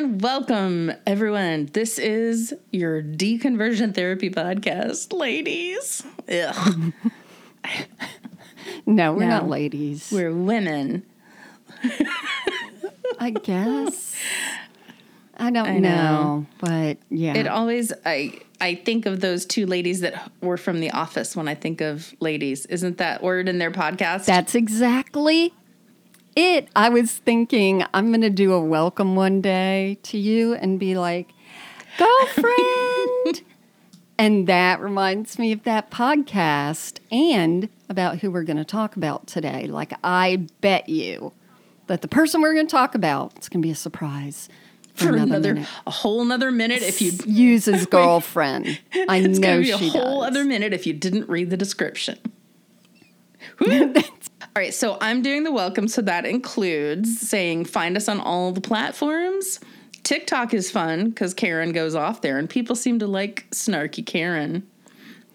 And welcome, everyone. This is your deconversion therapy podcast, ladies. Ugh. No, we're No. not ladies. We're women. I guess. I don't I know. know. but yeah. It always I I think of those two ladies that were from the office when I think of ladies. Isn't that word in their podcast? That's exactly it. I was thinking I'm going to do a welcome one day to you and be like, girlfriend. and that reminds me of that podcast and about who we're going to talk about today. Like, I bet you that the person we're going to talk about it's going to be a surprise for, for another, another a whole another minute if you uses girlfriend. I it's know gonna be a she whole does. other minute if you didn't read the description. Whew. All right, so I'm doing the welcome, so that includes saying find us on all the platforms. TikTok is fun because Karen goes off there, and people seem to like snarky Karen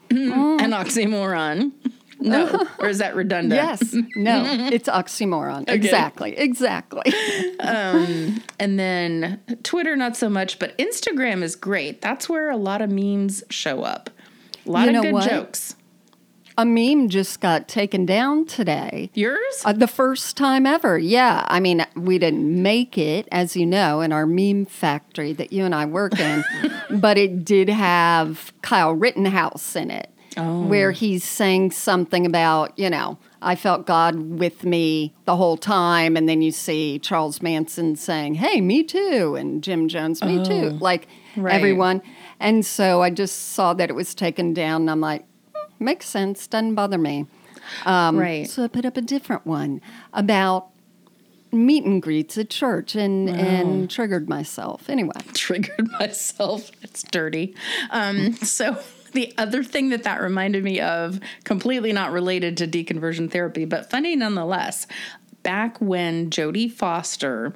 Mm. and oxymoron. No, or is that redundant? Yes. No, it's oxymoron. Exactly. Exactly. And then Twitter, not so much, but Instagram is great. That's where a lot of memes show up. A lot You of good what? jokes. A meme just got taken down today. Yours? Uh, the first time ever. Yeah. I mean, we didn't make it, as you know, in our meme factory that you and I work in, but it did have Kyle Rittenhouse in it, where he's saying something about, you know, I felt God with me the whole time. And then you see Charles Manson saying, hey, me too. And Jim Jones, me too. Like right. everyone. And so I just saw that it was taken down. And I'm like, "Hmm, makes sense. Doesn't bother me. Um, Right. So I put up a different one about meet and greets at church and, and triggered myself. Anyway, triggered myself. It's dirty. Um, so the other thing that that reminded me of, completely not related to deconversion therapy, but funny nonetheless. Back when Jodie Foster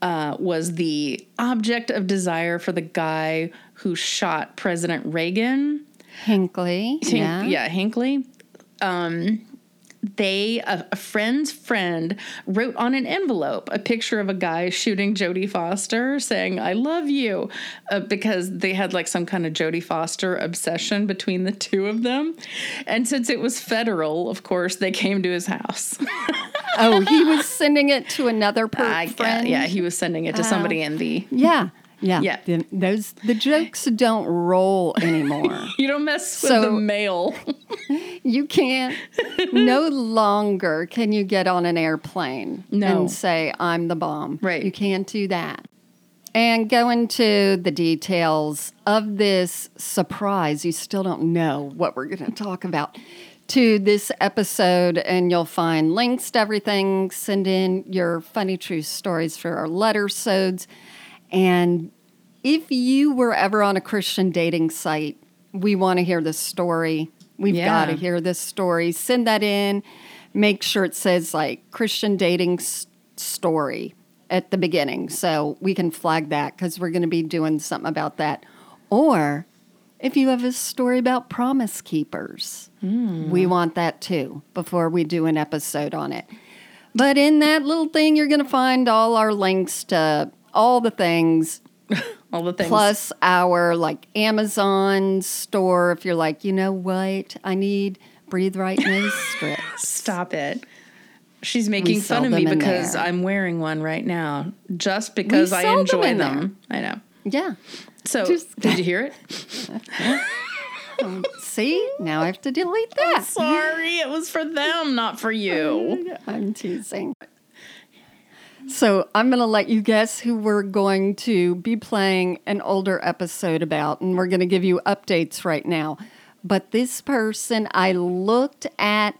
uh, was the object of desire for the guy who shot President Reagan. Hinckley. Hink- yeah. yeah, Hinckley. Um, they a, a friend's friend wrote on an envelope a picture of a guy shooting Jodie Foster, saying "I love you," uh, because they had like some kind of Jodie Foster obsession between the two of them. And since it was federal, of course, they came to his house. Oh, he was sending it to another per- friend. yeah, he was sending it to somebody in the. Yeah. Yeah. Yeah. The- those the jokes don't roll anymore. You don't mess with So- the mail. you can't no longer can you get on an airplane No. and say I'm the bomb. Right. You can't do that. And go into the details of this surprise. You still don't know what we're going to talk about to this episode, and you'll find links to everything. Send in your funny true stories for our letter sods. And if you were ever on a Christian dating site, we want to hear this story. We've Yeah. got to hear this story. Send that in. Make sure it says like Christian dating s- story at the beginning so we can flag that because we're going to be doing something about that. Or if you have a story about promise keepers, hmm. we want that too before we do an episode on it. But in that little thing, you're going to find all our links to all the things All the things. plus our like Amazon store. If you're like, you know what, I need breathe right nose strips. Stop it. She's making fun of me because there. I'm wearing one right now, just because I sell them enjoy them. I know. Yeah. So, Just- did you hear it? Um, see, now I have to delete that. Sorry, it was for them, not for you. I'm teasing. So I'm going to let you guess who we're going to be playing an older episode about, and we're going to give you updates right now. But this person, I looked at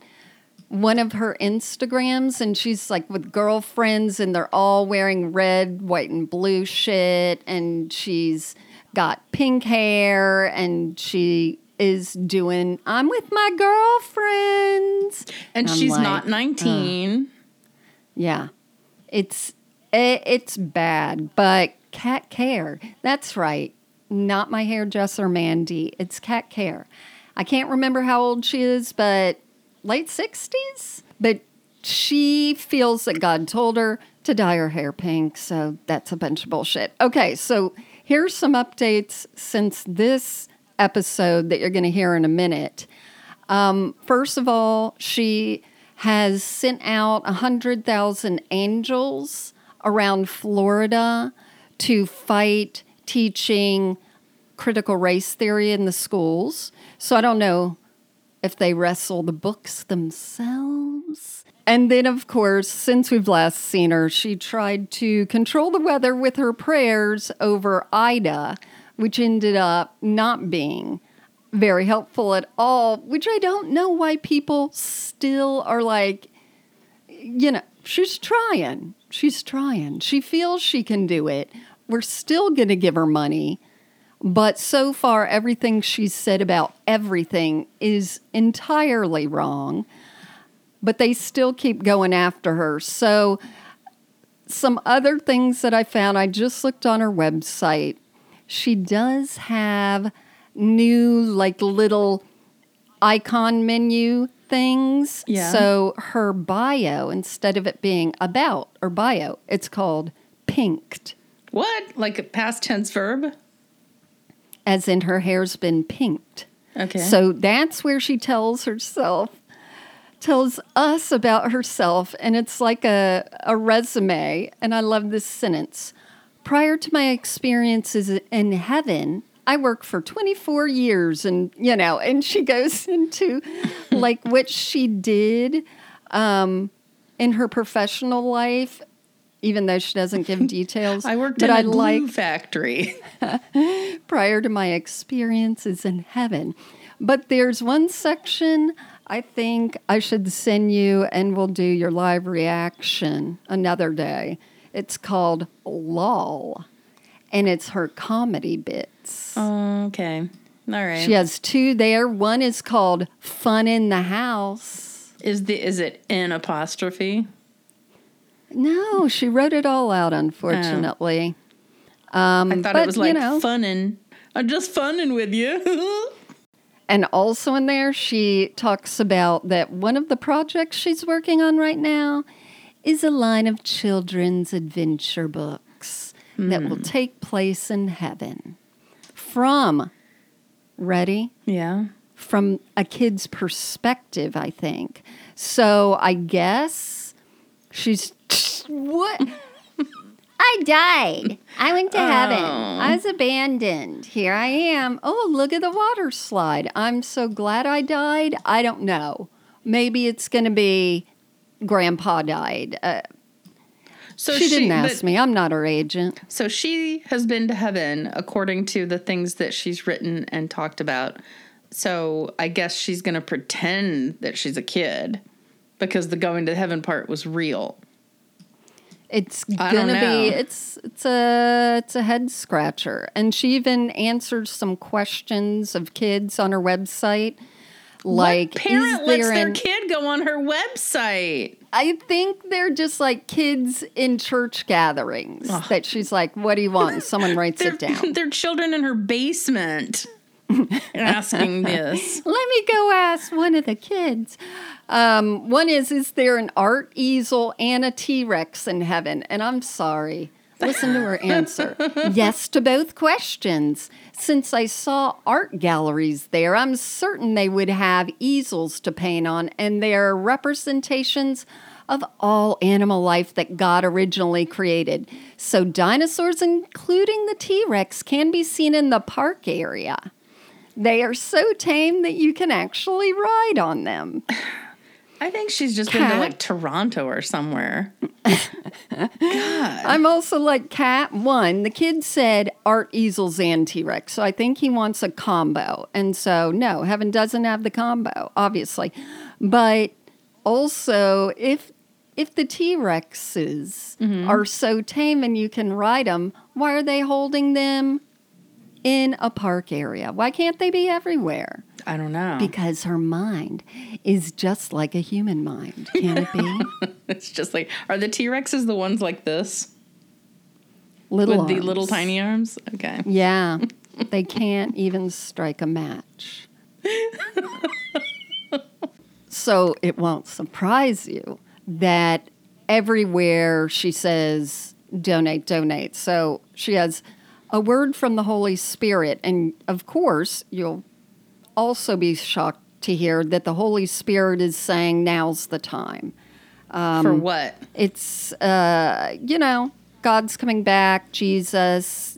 one of her Instagrams, and she's like with girlfriends, and they're all wearing red, white, and blue shit, and she's got pink hair, and she is doing I'm with my girlfriends. And I'm she's like, not 19. Yeah. It's it, it's bad, but Kat Kerr. That's right. Not my hairdresser Mandy. It's Kat Kerr. I can't remember how old she is, but late 60s. But she feels that God told her to to dye her hair pink, so that's a bunch of bullshit. Okay, so here's some updates since this episode that you're going to hear in a minute. Um, first of all, she has sent out 100,000 angels around Florida to fight teaching critical race theory in the schools. So I don't know if they wrestle the books themselves. And then, of course, since we've last seen her, she tried to control the weather with her prayers over Ida, which ended up not being very helpful at all, which I don't know why people still are like, you know, she's trying. She's trying. She feels she can do it. We're still going to give her money. But so far, everything she's said about everything is entirely wrong. But they still keep going after her. So, some other things that I found, I just looked on her website. She does have new, like, little icon menu things. Yeah. So, her bio, instead of it being about or bio, it's called pinked, What? Like a past tense verb? as in her hair's been pinked. Okay. So that's where she tells herself, tells us about herself, and it's like a, a resume. And I love this sentence. Prior to my experiences in heaven, I worked for 24 years, and you know, and she goes into like what she did um, in her professional life, even though she doesn't give details. I worked at a I glue like factory. prior to my experiences in heaven. But there's one section I think I should send you, and we'll do your live reaction another day. It's called LOL, and it's her comedy okay. All right. She has two there. One is called Fun in the House. Is the is it in apostrophe? No, she wrote it all out, unfortunately. Um, I thought but, it was like you know, funnin'. I'm just funning with you. And also in there, she talks about that one of the projects she's working on right now is a line of children's adventure books that will take place in heaven. From, ready? yeah. From a kid's perspective, I think. So I guess she's. What? I died. I went to heaven. I was abandoned. Here I am. Oh, look at the water slide. I'm so glad I died. I don't know. Maybe it's going to be Grandpa died. Uh, So she didn't but- ask me. I'm not her agent. So she has been to heaven according to the things that she's written and talked about. So I guess she's going to pretend that she's a kid because the going to heaven part was real. It's gonna be it's it's a it's a head scratcher. And she even answered some questions of kids on her website. Like what parent lets their an- kid go on her website? I think they're just like kids in church gatherings that she's like, What do you want? Someone writes it down. they're children in her basement asking this. Let me go ask one of the kids. Um, one is, is there an art easel and a T Rex in heaven? And I'm sorry. Listen to her answer. yes to both questions. Since I saw art galleries there, I'm certain they would have easels to paint on, and they are representations of all animal life that God originally created. So, dinosaurs, including the T Rex, can be seen in the park area. They are so tame that you can actually ride on them. I think she's just been to like Toronto or somewhere. I'm also like Cat One. The kid said art easels and T Rex, so I think he wants a combo. And so, no, Heaven doesn't have the combo, obviously. But also, if if the T Rexes mm-hmm. are so tame and you can ride them, why are they holding them in a park area? Why can't they be everywhere? I don't know. Because her mind is just like a human mind. Can it be? it's just like, are the T Rexes the ones like this Little with the little tiny arms? Okay. Yeah, they can't even strike a match. so it won't surprise you that everywhere she says donate, donate. So she has a word from the Holy Spirit. And of course, you'll also be shocked to hear that the Holy Spirit is saying now's the time. For what? It's, uh, you know, God's coming back, Jesus,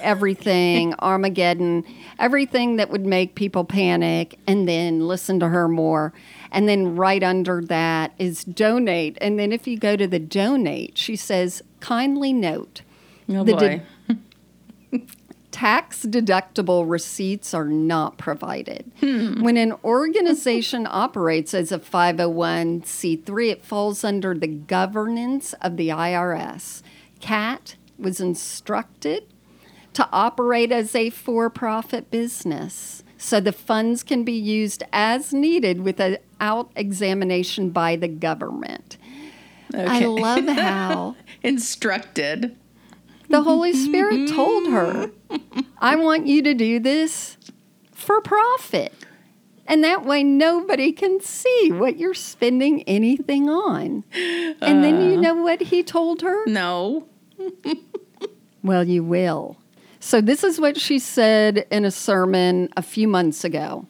everything, Armageddon, everything that would make people panic, and then listen to her more. And then right under that is donate. And then if you go to the donate, she says, kindly note Oh The boy. de- tax deductible receipts are not provided. Hmm. When an organization operates as a 501c3, it falls under the governance of the IRS. Kat was instructed to operate as a for profit business. So the funds can be used as needed without examination by the government. I love how Instructed. The Holy mm-hmm. Spirit told her, mm-hmm. I want you to do this for profit. And that way nobody can see what you're spending anything on. And then you uh. know what he told her? No. Well, you will. So, this is what she said in a sermon a few months ago.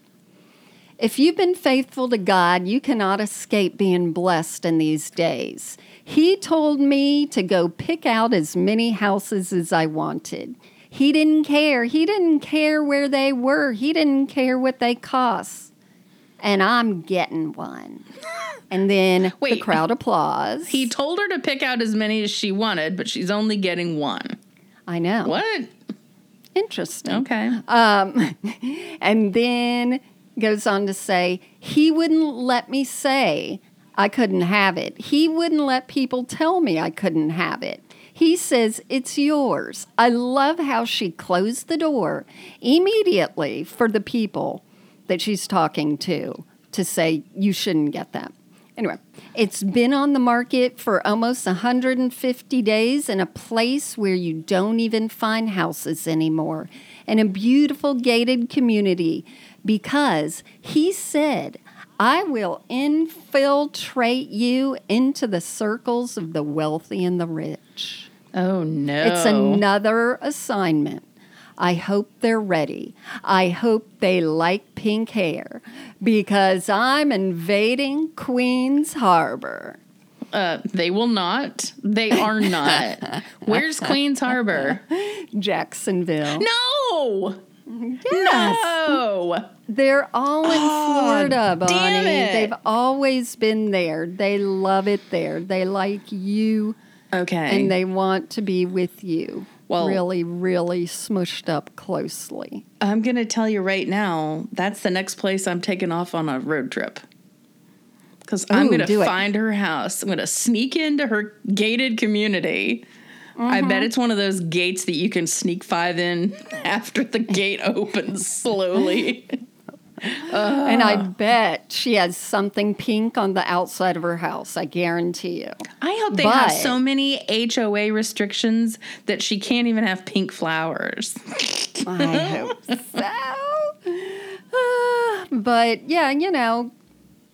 If you've been faithful to God, you cannot escape being blessed in these days. He told me to go pick out as many houses as I wanted. He didn't care. He didn't care where they were, he didn't care what they cost. And I'm getting one. And then the Wait. crowd applauds. He told her to pick out as many as she wanted, but she's only getting one. I know. What? Interesting. Okay. Um, and then goes on to say, he wouldn't let me say I couldn't have it. He wouldn't let people tell me I couldn't have it. He says, It's yours. I love how she closed the door immediately for the people that she's talking to to say, You shouldn't get that. Anyway, it's been on the market for almost 150 days in a place where you don't even find houses anymore, in a beautiful gated community, because he said, I will infiltrate you into the circles of the wealthy and the rich. Oh no. It's another assignment. I hope they're ready. I hope they like pink hair because I'm invading Queens Harbor. Uh, they will not. They are not. Where's Queens Harbor? Jacksonville. No. Yes. No. They're all in Florida, Bonnie. it. They've always been there. They love it there. They like you Okay. and they want to be with you. Well- really, really smushed up closely. I'm gonna tell you right now. That's the next place I'm taking off on a road trip. Because I'm do it. find her house. I'm gonna sneak into her gated community. I Mm-hmm. bet it's one of those gates that you can sneak five in after the gate opens slowly. And Ah. I bet she has something pink on the outside of her house. I guarantee you. I hope they have so many HOA restrictions that she can't even have pink flowers. I hope so. Uh, but yeah, you know,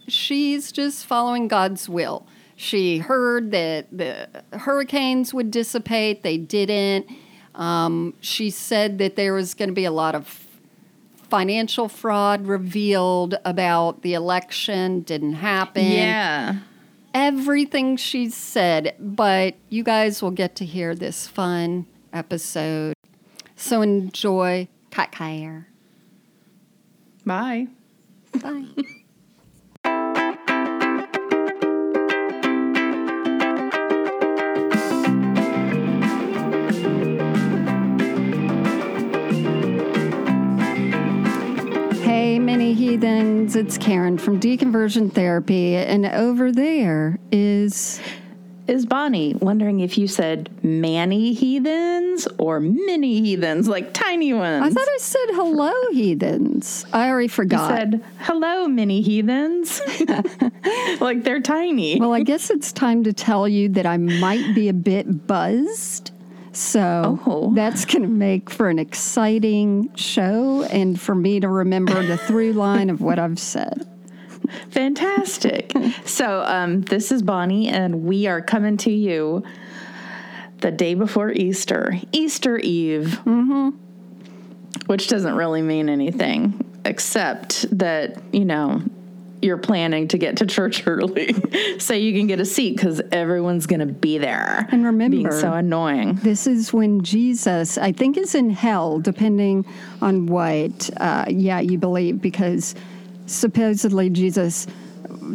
she's just following God's will. She heard that the hurricanes would dissipate, they didn't. Um, she said that there was going to be a lot of financial fraud revealed about the election, didn't happen. Yeah. Everything she said, but you guys will get to hear this fun episode. So enjoy Kat. Bye. Bye. Hey, mini heathens, it's Karen from Deconversion Therapy, and over there is Is Bonnie wondering if you said manny heathens or mini heathens, like tiny ones? I thought I said hello, heathens. I already forgot. You said, hello, mini heathens. like they're tiny. Well, I guess it's time to tell you that I might be a bit buzzed. So Oh. that's going to make for an exciting show and for me to remember the through line of what I've said. Fantastic. so, um, this is Bonnie, and we are coming to you the day before Easter, Easter Eve, mm-hmm. which doesn't really mean anything except that, you know, you're planning to get to church early so you can get a seat because everyone's going to be there. And remember, being so annoying. This is when Jesus, I think, is in hell, depending on what, uh, yeah, you believe, because supposedly Jesus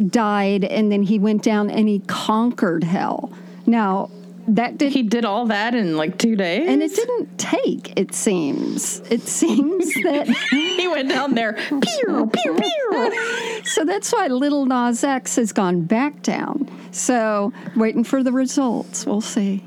died and then he went down and he conquered hell. Now, that did he did all that in like two days? And it didn't take it seems. It seems that he went down there pew, pew, pew. so that's why Lil Nas X has gone back down. So waiting for the results. We'll see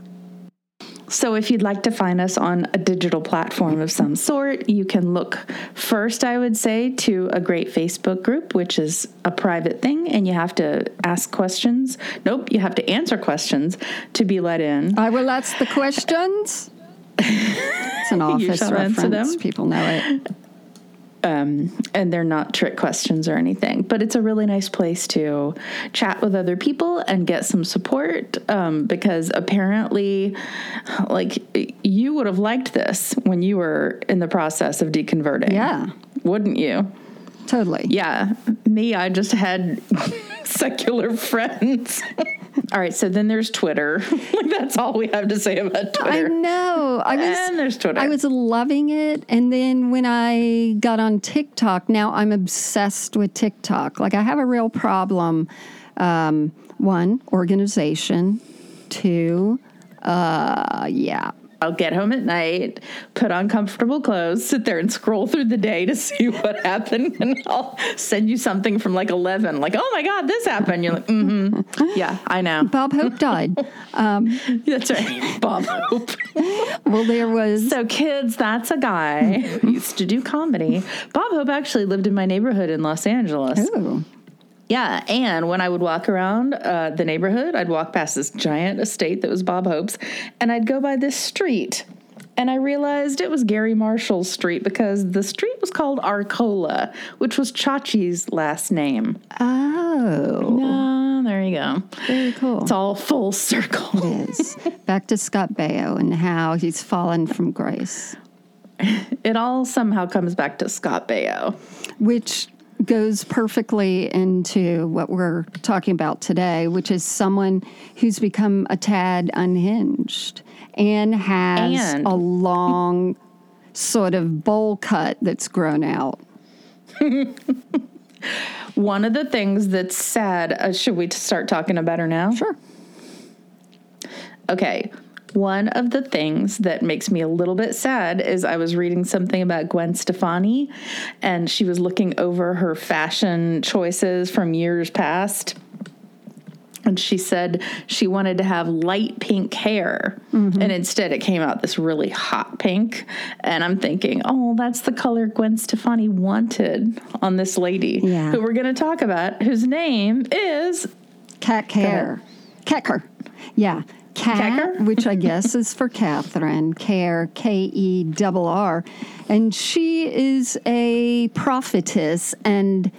so, if you'd like to find us on a digital platform of some sort, you can look first, I would say, to a great Facebook group, which is a private thing, and you have to ask questions. Nope, you have to answer questions to be let in. I will ask the questions. it's an office reference. People know it um, and they're not trick questions or anything. But it's a really nice place to chat with other people and get some support um, because apparently, like, you would have liked this when you were in the process of deconverting. Yeah. Wouldn't you? Totally. Yeah. Me, I just had secular friends. all right, so then there's Twitter. that's all we have to say about Twitter. I know. I was and there's Twitter. I was loving it. And then when I got on TikTok, now I'm obsessed with TikTok. Like I have a real problem. Um, one, organization. Two, uh, yeah, I'll get home at night, put on comfortable clothes, sit there and scroll through the day to see what happened, and I'll send you something from like eleven, like, "Oh my God, this happened." You're like, "Mm-hmm, yeah, I know." Bob Hope died. Um, that's right, Bob Hope. well, there was so kids. That's a guy who used to do comedy. Bob Hope actually lived in my neighborhood in Los Angeles. Ooh. Yeah, and when I would walk around uh, the neighborhood, I'd walk past this giant estate that was Bob Hope's, and I'd go by this street. And I realized it was Garry Marshall's street because the street was called Arcola, which was Chachi's last name. Oh. No, there you go. Very cool. It's all full circle. It is. Back to Scott Baio and how he's fallen from grace. It all somehow comes back to Scott Baio. Which goes perfectly into what we're talking about today, which is someone who's become a tad unhinged and has and. a long sort of bowl cut that's grown out. One of the things that's sad, uh, should we start talking about her now? Sure. Okay. One of the things that makes me a little bit sad is I was reading something about Gwen Stefani and she was looking over her fashion choices from years past. And she said she wanted to have light pink hair. Mm-hmm. And instead, it came out this really hot pink. And I'm thinking, oh, that's the color Gwen Stefani wanted on this lady yeah. who we're going to talk about, whose name is Kat Kerr. Kecker. Yeah. Kat, which I guess is for Catherine, Kerr, K E R R. And she is a prophetess, and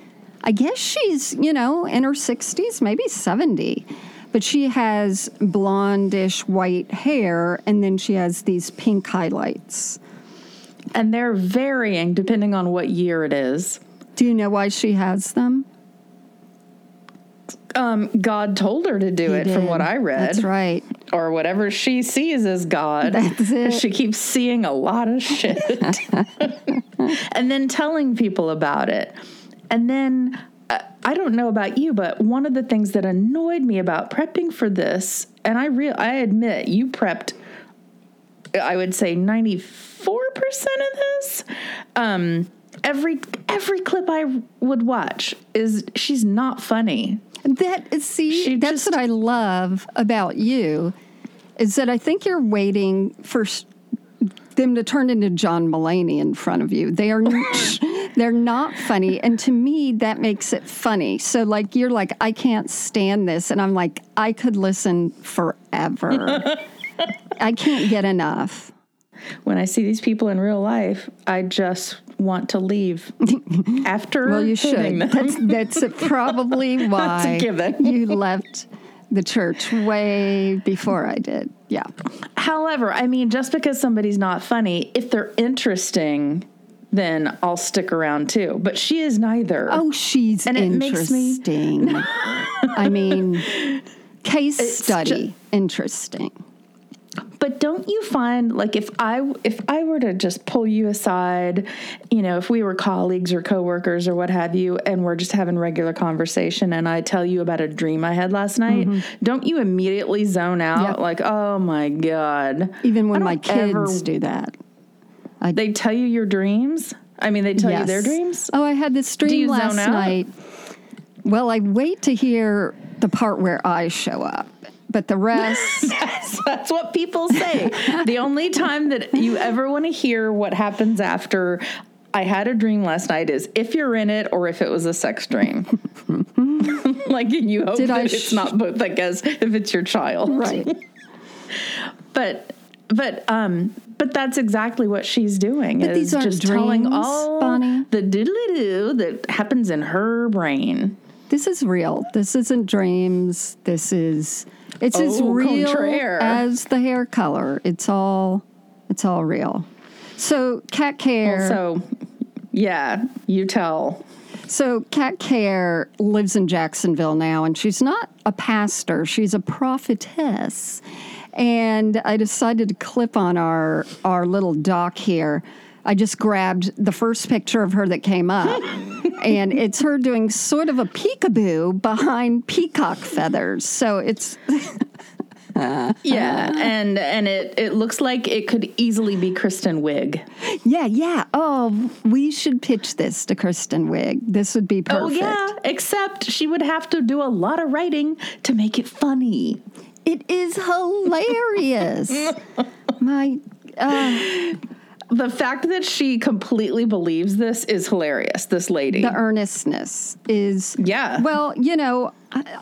I guess she's, you know, in her 60s, maybe 70. But she has blondish white hair, and then she has these pink highlights. And they're varying depending on what year it is. Do you know why she has them? Um, God told her to do he it did. from what I read. That's right. Or whatever she sees as God. That's it. She keeps seeing a lot of shit. and then telling people about it. And then uh, I don't know about you, but one of the things that annoyed me about prepping for this, and I real I admit you prepped I would say 94% of this. Um, every every clip I would watch is she's not funny. That see, she that's just, what I love about you is that I think you're waiting for them to turn into John Mulaney in front of you. They are they're not funny, and to me that makes it funny. So like you're like I can't stand this, and I'm like I could listen forever. I can't get enough. When I see these people in real life, I just want to leave after Well, you should. them. That's, that's probably why given. you left the church way before I did. Yeah. However, I mean, just because somebody's not funny, if they're interesting, then I'll stick around too. But she is neither. Oh, she's And it makes me- interesting. I mean, case It's study, interesting. But don't you find like if I if I were to just pull you aside, you know, if we were colleagues or coworkers or what have you, and we're just having regular conversation, and I tell you about a dream I had last night, don't you immediately zone out Mm-hmm. Yep. like, oh my god? Even when my kids ever- do that. they tell you your dreams. I mean, they tell you their dreams. Oh, I had this dream last night. Well, I wait to hear the part where I show up, but the rest. That's, that's what people say. the only time that you ever want to hear what happens after I had a dream last night is if you're in it or if it was a sex dream. like you hope Did that I it's not both, I guess, if it's your child. right. But but um but that's exactly what she's doing But is these aren't just telling dreams, all Bonnie. the doodly doo that happens in her brain. This is real. This isn't dreams. This is it's as real contraire. as the hair color. It's all it's all real. So Kat Kerr. So yeah, you tell. So Kat Kerr lives in Jacksonville now, and she's not a pastor; she's a prophetess. And I decided to clip on our our little doc here. I just grabbed the first picture of her that came up, and it's her doing sort of a peekaboo behind peacock feathers. So it's Yeah, and and it it looks like it could easily be Kristen Wiig. yeah, yeah. Oh, we should pitch this to Kristen Wiig. This would be perfect. Oh yeah, except she would have to do a lot of writing to make it funny. It is hilarious. My uh, The fact that she completely believes this is hilarious. This lady. the earnestness is Yeah. Well, you know,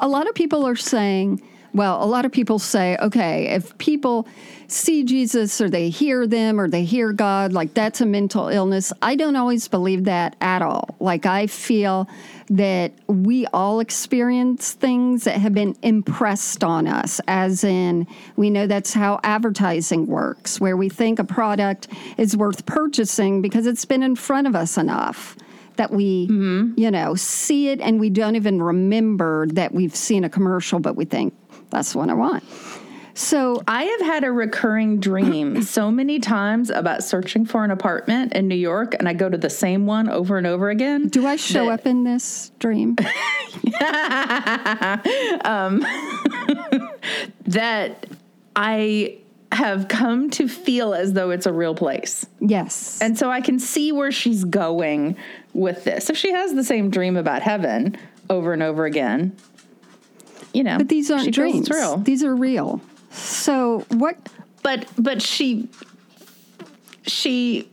a- lot of people are saying. Well, a lot of people say, okay, if people see Jesus or they hear them or they hear God, like that's a mental illness. I don't always believe that at all. Like, I feel that we all experience things that have been impressed on us, as in, we know that's how advertising works, where we think a product is worth purchasing because it's been in front of us enough that we, mm-hmm. you know, see it and we don't even remember that we've seen a commercial, but we think that's what I want. So, I have had a recurring dream so many times about searching for an apartment in New York, and I go to the same one over and over again. do I show that- up in this dream? Um, that I have come to feel as though it's a real place. Yes. And so I can see where she's going with this. If she has the same dream about heaven over and over again, you know. but these aren't dreams. These are real. So, what But but she she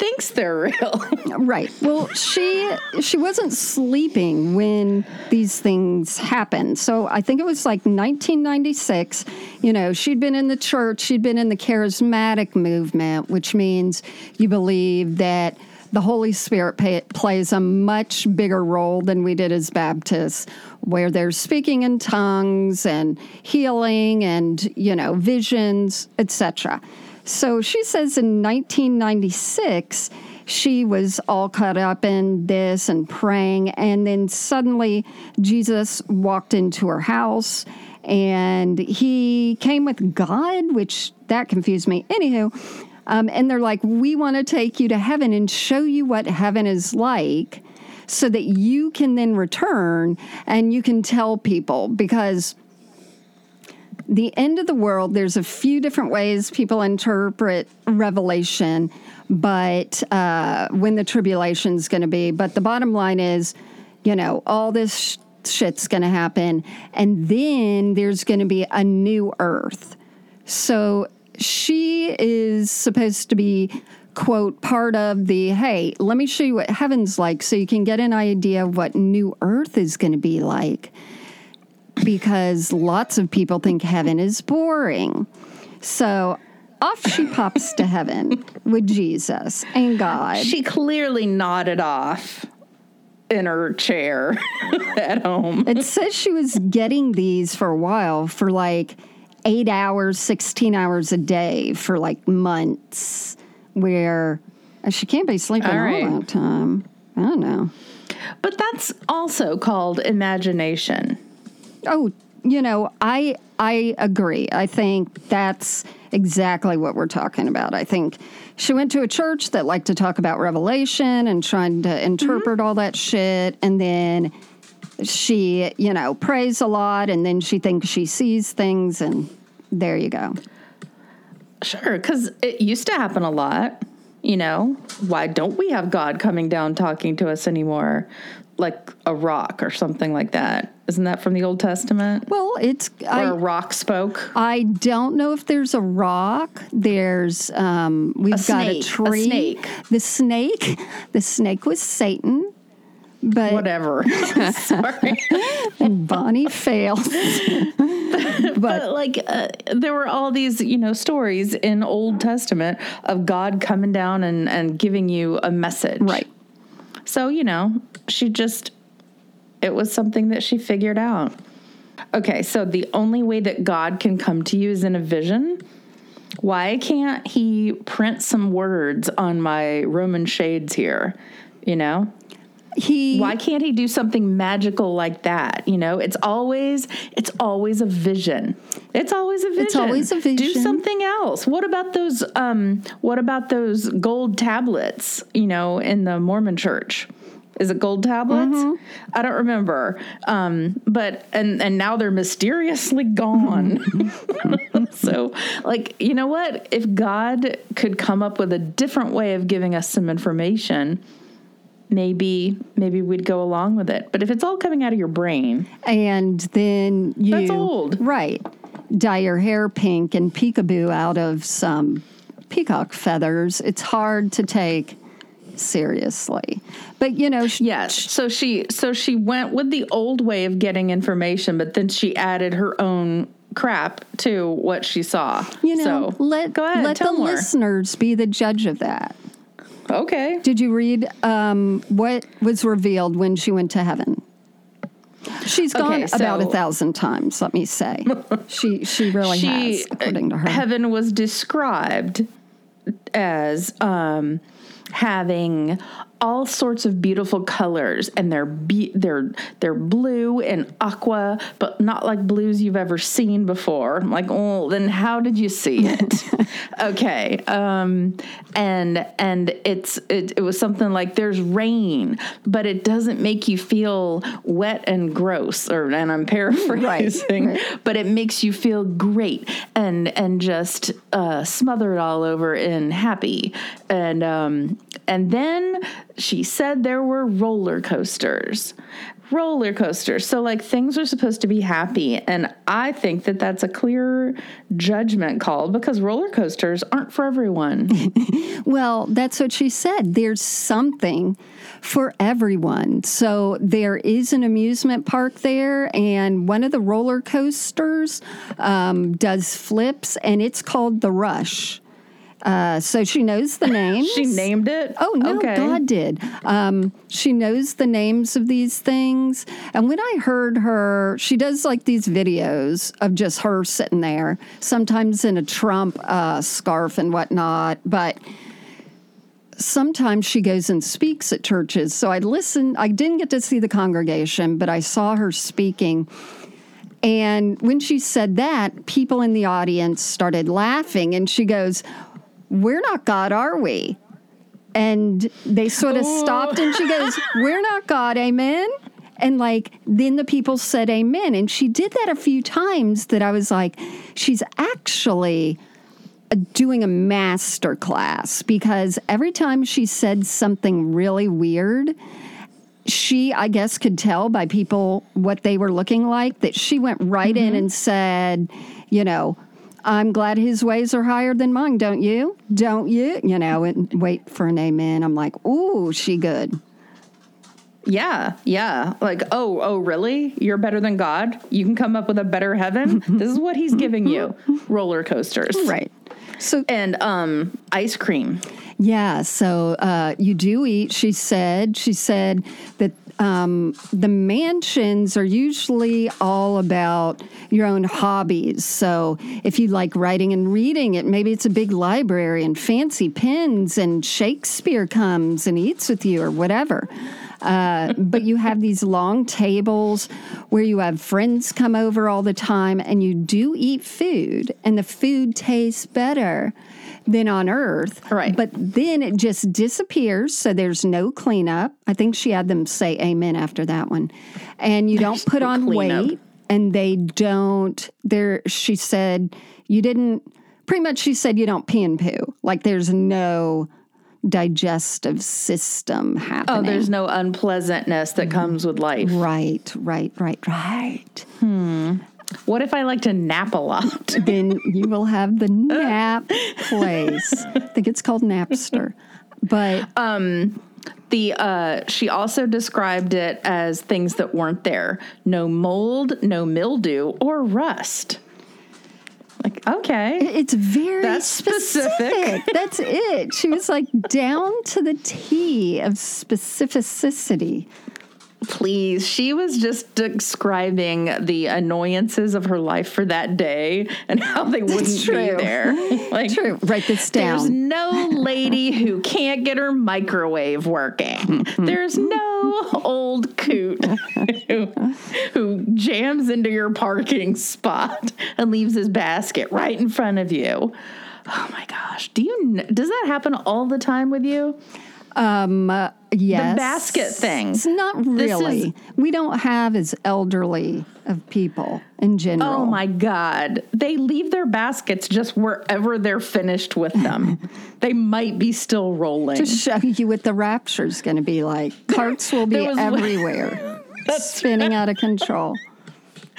thinks they're real. Right. Well, she she wasn't sleeping when these things happened. So I think it was like 1996. You know, she'd been in the church, she'd been in the charismatic movement, which means you believe that the Holy Spirit pay, plays a much bigger role than we did as Baptists, where there's speaking in tongues and healing and, you know, visions, etc. So she says in 1996, she was all caught up in this and praying, and then suddenly Jesus walked into her house and he came with God, which that confused me. Anywho, um, and they're like, We want to take you to heaven and show you what heaven is like so that you can then return and you can tell people because the end of the world, there's a few different ways people interpret Revelation, but uh, when the tribulation's going to be. But the bottom line is, you know, all this sh- shit's going to happen, and then there's going to be a new earth. So she is supposed to be, quote, part of the hey, let me show you what heaven's like so you can get an idea of what new earth is going to be like because lots of people think heaven is boring. So off she pops to heaven with Jesus and God. She clearly nodded off in her chair at home. It says she was getting these for a while for like eight hours, 16 hours a day for like months, where she can't be sleeping all, all right. that time. I don't know. But that's also called imagination. Oh, you know, I I agree. I think that's exactly what we're talking about. I think she went to a church that liked to talk about revelation and trying to interpret mm-hmm. all that shit and then she, you know, prays a lot and then she thinks she sees things and there you go. Sure, cuz it used to happen a lot. You know, why don't we have God coming down talking to us anymore? Like a rock or something like that. Isn't that from the Old Testament? Well, it's or I, a rock spoke. I don't know if there's a rock. There's um, we've a got snake, a tree. A snake. The snake. The snake was Satan. But whatever. Sorry. Bonnie fails. but, but, like uh, there were all these you know stories in Old Testament of God coming down and and giving you a message. Right. So you know she just it was something that she figured out. Okay, so the only way that God can come to you is in a vision. Why can't he print some words on my Roman shades here? You know? He why can't he do something magical like that you know it's always it's always a vision it's always a vision it's always a vision do something else what about those um what about those gold tablets you know in the mormon church is it gold tablets? Mm-hmm. I don't remember. Um, but and and now they're mysteriously gone. so like you know what? If God could come up with a different way of giving us some information, maybe maybe we'd go along with it. But if it's all coming out of your brain, and then you that's old, right? Dye your hair pink and peekaboo out of some peacock feathers. It's hard to take seriously. But you know, she, yes. So she so she went with the old way of getting information, but then she added her own crap to what she saw. You know, so, let go ahead, let the more. listeners be the judge of that. Okay. Did you read um, what was revealed when she went to heaven? She's gone okay, so about a thousand times. Let me say, she she really she, has, according to her. Heaven was described as um, having all sorts of beautiful colors and they're be- they're they're blue and aqua but not like blues you've ever seen before. I'm like oh then how did you see it? Okay um, and and it's it, it was something like there's rain but it doesn't make you feel wet and gross or and I'm paraphrasing right, right. but it makes you feel great and and just uh, smother it all over in happy. And um, and then she said there were roller coasters. Roller coasters. So, like, things are supposed to be happy. And I think that that's a clear judgment call because roller coasters aren't for everyone. well, that's what she said. There's something for everyone. So, there is an amusement park there, and one of the roller coasters um, does flips, and it's called the Rush. Uh, so she knows the names. she named it? Oh, no, okay. God did. Um, she knows the names of these things. And when I heard her, she does like these videos of just her sitting there, sometimes in a Trump uh, scarf and whatnot. But sometimes she goes and speaks at churches. So I listened, I didn't get to see the congregation, but I saw her speaking. And when she said that, people in the audience started laughing. And she goes, we're not God, are we? And they sort of Ooh. stopped and she goes, We're not God, amen? And like, then the people said amen. And she did that a few times that I was like, She's actually doing a master class because every time she said something really weird, she, I guess, could tell by people what they were looking like that she went right mm-hmm. in and said, you know, I'm glad his ways are higher than mine, don't you? Don't you? You know, and wait for an amen. I'm like, ooh, she good. Yeah, yeah. Like, oh, oh, really? You're better than God? You can come up with a better heaven? this is what he's giving you roller coasters. Right. So and um, ice cream. Yeah, so uh, you do eat. She said. She said that um, the mansions are usually all about your own hobbies. So if you like writing and reading, it maybe it's a big library and fancy pens, and Shakespeare comes and eats with you or whatever. Uh, but you have these long tables where you have friends come over all the time, and you do eat food, and the food tastes better than on Earth. Right. But then it just disappears, so there's no cleanup. I think she had them say amen after that one. And you don't put on cleanup. weight, and they don't. There, she said you didn't. Pretty much, she said you don't pee and poo. Like there's no digestive system oh, happening. Oh, there's no unpleasantness that comes with life. right, right, right, right. Hmm. What if I like to nap a lot? then you will have the nap place. I think it's called Napster. But um The uh, she also described it as things that weren't there: no mold, no mildew, or rust. Like okay, It's very That's specific. specific. That's it. She was like down to the T of specificity. Please. She was just describing the annoyances of her life for that day and how they wouldn't be true. there. Like True. Write this down. There's no lady who can't get her microwave working. Mm-hmm. There's no old coot who, who jams into your parking spot and leaves his basket right in front of you. Oh my gosh. Do you does that happen all the time with you? Um, uh, yes. basket thing. It's not This is- really. we don't have as elderly of people in general. Oh my god. They leave their baskets just wherever they're finished with them. they might be still rolling. To show you what the rapture's going to be like. Carts will be everywhere, spinning out of control.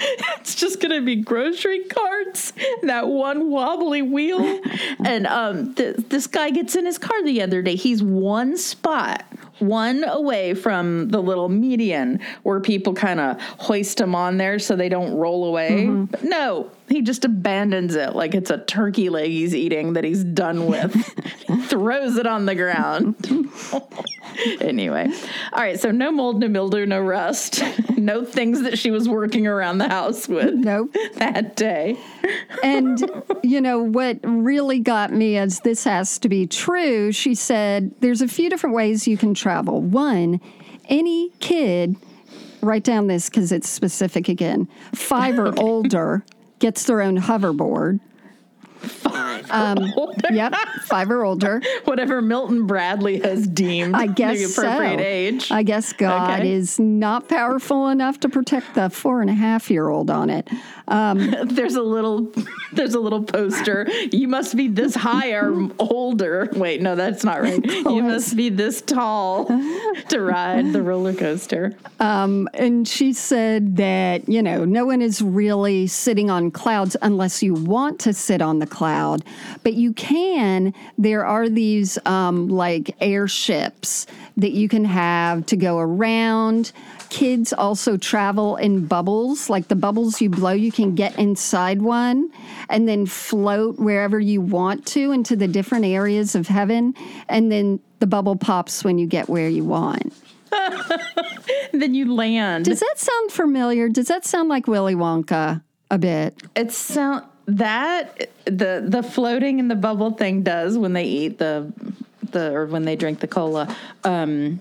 it's just gonna be grocery carts, that one wobbly wheel, and um, th- this guy gets in his car the other day. He's one spot, one away from the little median where people kind of hoist him on there so they don't roll away. But no, he just abandons it like it's a turkey leg he's eating that he's done with. throws it on the ground. anyway, all right. So no mold, no mildew, no rust, no things that she was working around the house with Nope. that day. And, you know, what really got me is this has to be true, she said there's a few different ways you can travel. One, any kid, write down this because it's specific again, five or older gets their own hoverboard. Five, um, Yep, five or older. Whatever Milton Bradley has deemed I guess the appropriate so. age. I guess God Okay. is not powerful enough to protect the four and a half year old on it. there's a little there's a little poster. You must be this high or older. Wait, no, that's not right. You must be this tall to ride the roller coaster. And she said that, you know, no one is really sitting on clouds unless you want to sit on the cloud. But you can, there are these um, like airships that you can have to go around. Kids also travel in bubbles, like the bubbles you blow, you can get inside one and then float wherever you want to into the different areas of heaven. And then the bubble pops when you get where you want. Then you land. Does that sound familiar? Does that sound like Willy Wonka a bit? It sound that the the floating and the bubble thing does when they eat the the or when they drink the cola. Um,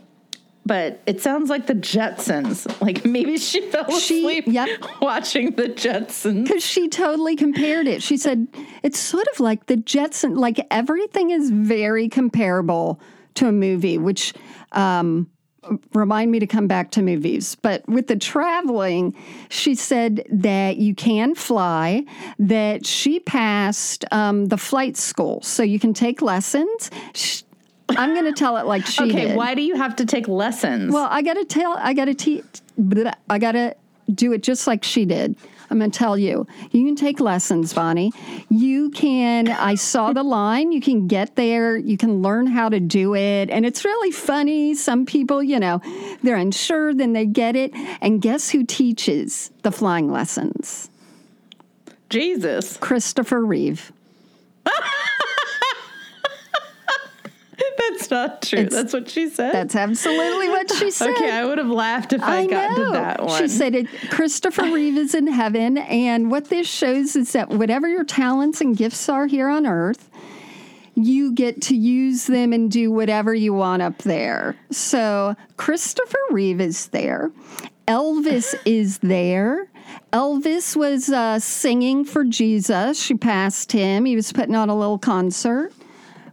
but it sounds like the Jetsons. Like maybe she fell She- asleep yep. watching the Jetsons. Because she totally compared it. She said it's sort of like the Jetson. Like everything is very comparable to a movie, which um, remind me to come back to movies. But with the traveling, she said that you can fly. That she passed um, the flight school, so you can take lessons. Sh I'm going to tell it like she Okay, did. why do you have to take lessons? Well, I got to tell, I got to teach, I got to do it just like she did. I'm going to tell you. You can take lessons, Bonnie. You can, I saw the line. You can get there. You can learn how to do it. And it's really funny. Some people, you know, they're unsure, then they get it. And guess who teaches the flying lessons? Jesus. Christopher Reeve. That's not true. It's- That's what she said. That's absolutely what she said. okay, I would have laughed if I, got to that one. She said it, Christopher Reeve is in heaven. And what this shows is that whatever your talents and gifts are here on earth, you get to use them and do whatever you want up there. So Christopher Reeve is there. Elvis is there. Elvis was uh, singing for Jesus. She passed him. He was putting on a little concert.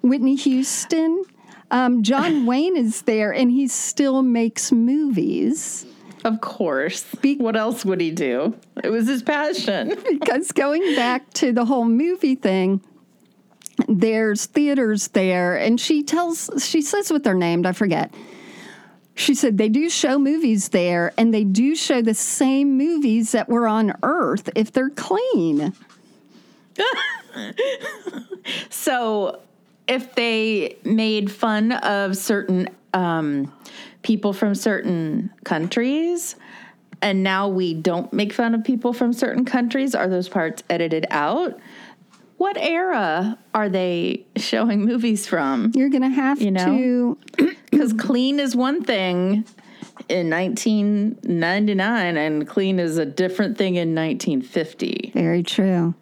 Whitney Houston. Um, John Wayne is there, and he still makes movies of course. what else would he do? It was his passion. because going back to the whole movie thing, there's theaters there, and she tells, she says what they're named, I forget. She said they do show movies there, and they do show the same movies that were on Earth if they're clean. So, if they made fun of certain um, people from certain countries, and now we don't make fun of people from certain countries, are those parts edited out? What era are they showing movies from? You're going to have You know? to Because clean is one thing in 1999, and clean is a different thing in 1950. Very true.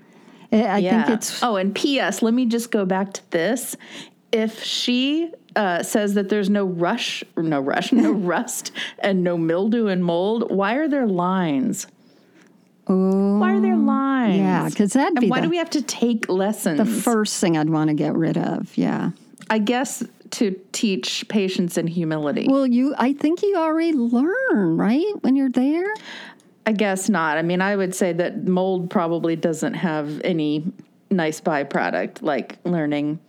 I I think it's oh, and P.S. Let me just go back to this. If she uh, says that there's no rush, no rush, no rust, and no mildew and mold, why are there lines? oh Why are there lines? yeah, because that'd And be why the, do we have to take lessons? the first thing I'd want to get rid of. Yeah. I guess to teach patience and humility. Well, you I think you already learn right when you're there. I guess not. I mean, I would say that mold probably doesn't have any nice byproduct like learning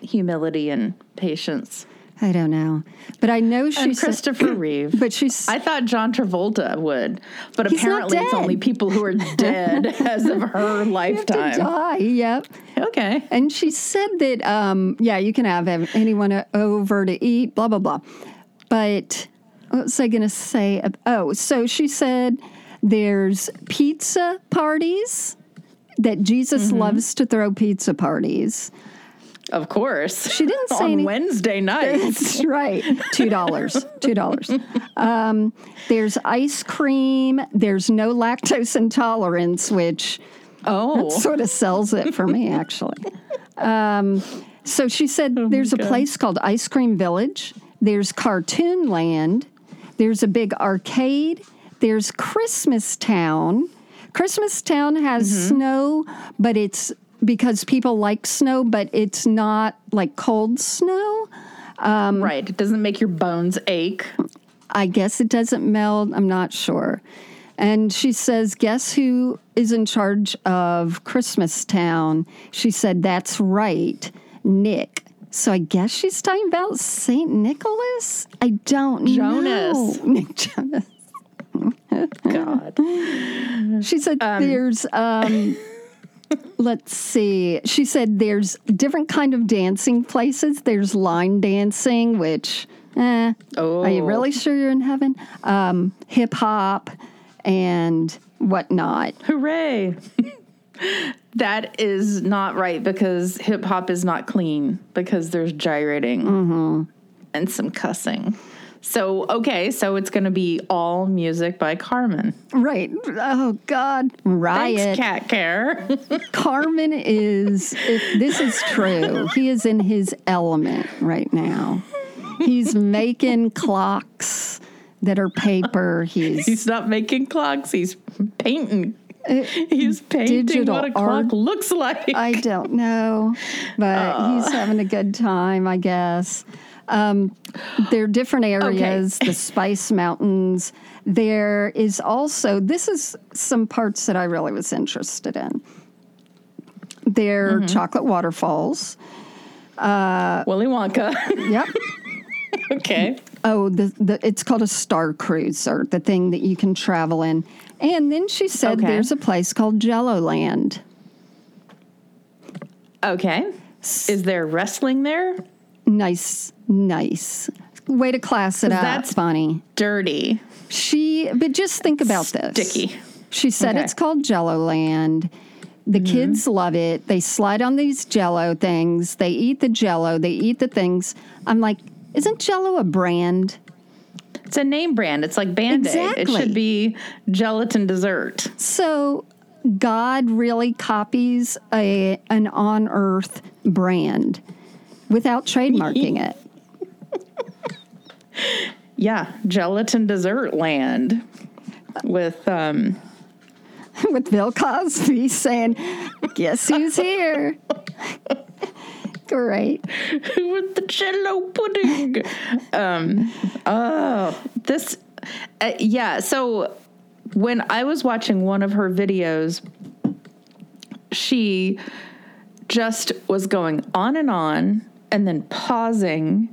humility and patience. I don't know, but I know And she's. Christopher Reeve. but she's. I thought John Travolta would, but apparently it's only people who are dead as of her to lifetime. die. Yep. Okay. And she said that, um, yeah, you can have anyone over to eat, blah, blah, blah. But what was I going to say? Oh, so she said there's pizza parties, that Jesus Mm-hmm. loves to throw pizza parties. Of course. She didn't say on any- Wednesday nights. That's right. Two dollars. Two dollars. Um, there's ice cream. There's no lactose intolerance, which Oh. sort of sells it for me, actually. Um, so she said there's a place called Ice Cream Village. There's Cartoon Land. There's a big arcade. There's Christmas Town. Christmas Town has mm-hmm. snow, but it's because people like snow, but it's not like cold snow. Um, right. It doesn't make your bones ache. I guess it doesn't melt. I'm not sure. And she says, Guess who is in charge of Christmas Town? She said, That's right, Nick. So I guess she's talking about St. Nicholas? I don't Jonas. know. Nick Jonas. God. She said, There's, um, let's see. She said, There's different kind of dancing places. There's line dancing, which, eh, Oh. Are you really sure you're in heaven? Um, Hip hop and whatnot. Hooray. that is not right because hip hop is not clean because there's gyrating Mm-hmm. and some cussing. So, okay, so it's going to be all music by Carman. Right. Oh, God. Riot. Thanks, Kat Kerr. Carman is, if this is true, he is in his element right now. He's making clocks that are paper. He's, he's not making clocks, he's painting. Uh, he's painting digital what a clock looks like. I don't know, but he's uh. having a good time, I guess. Um, there are different areas, the Spice Mountains. There is also, this is some parts that I really was interested in. There are chocolate waterfalls. Willy Wonka. Yep. okay. Oh, the, the it's called a Star Cruiser, the thing that you can travel in. And then she said Okay. there's a place called Jello Land. Okay. Is there wrestling there? Nice, nice. Way to class it up, that's- Bonnie. Dirty. She, but just think about this. Sticky. She said Okay. it's called Jello Land. The mm-hmm. kids love it. They slide on these jello things. They eat the jello. They eat the things. I'm like, isn't jello a brand? It's a name brand. It's like Band Aid. It should be gelatin dessert. So God really copies a an on earth brand without trademarking it. Yeah, gelatin dessert land with um With Bill Cosby saying, Guess who's here? Great. with the jello pudding. um oh, this uh, yeah, so when I was watching one of her videos she just was going on and on and then pausing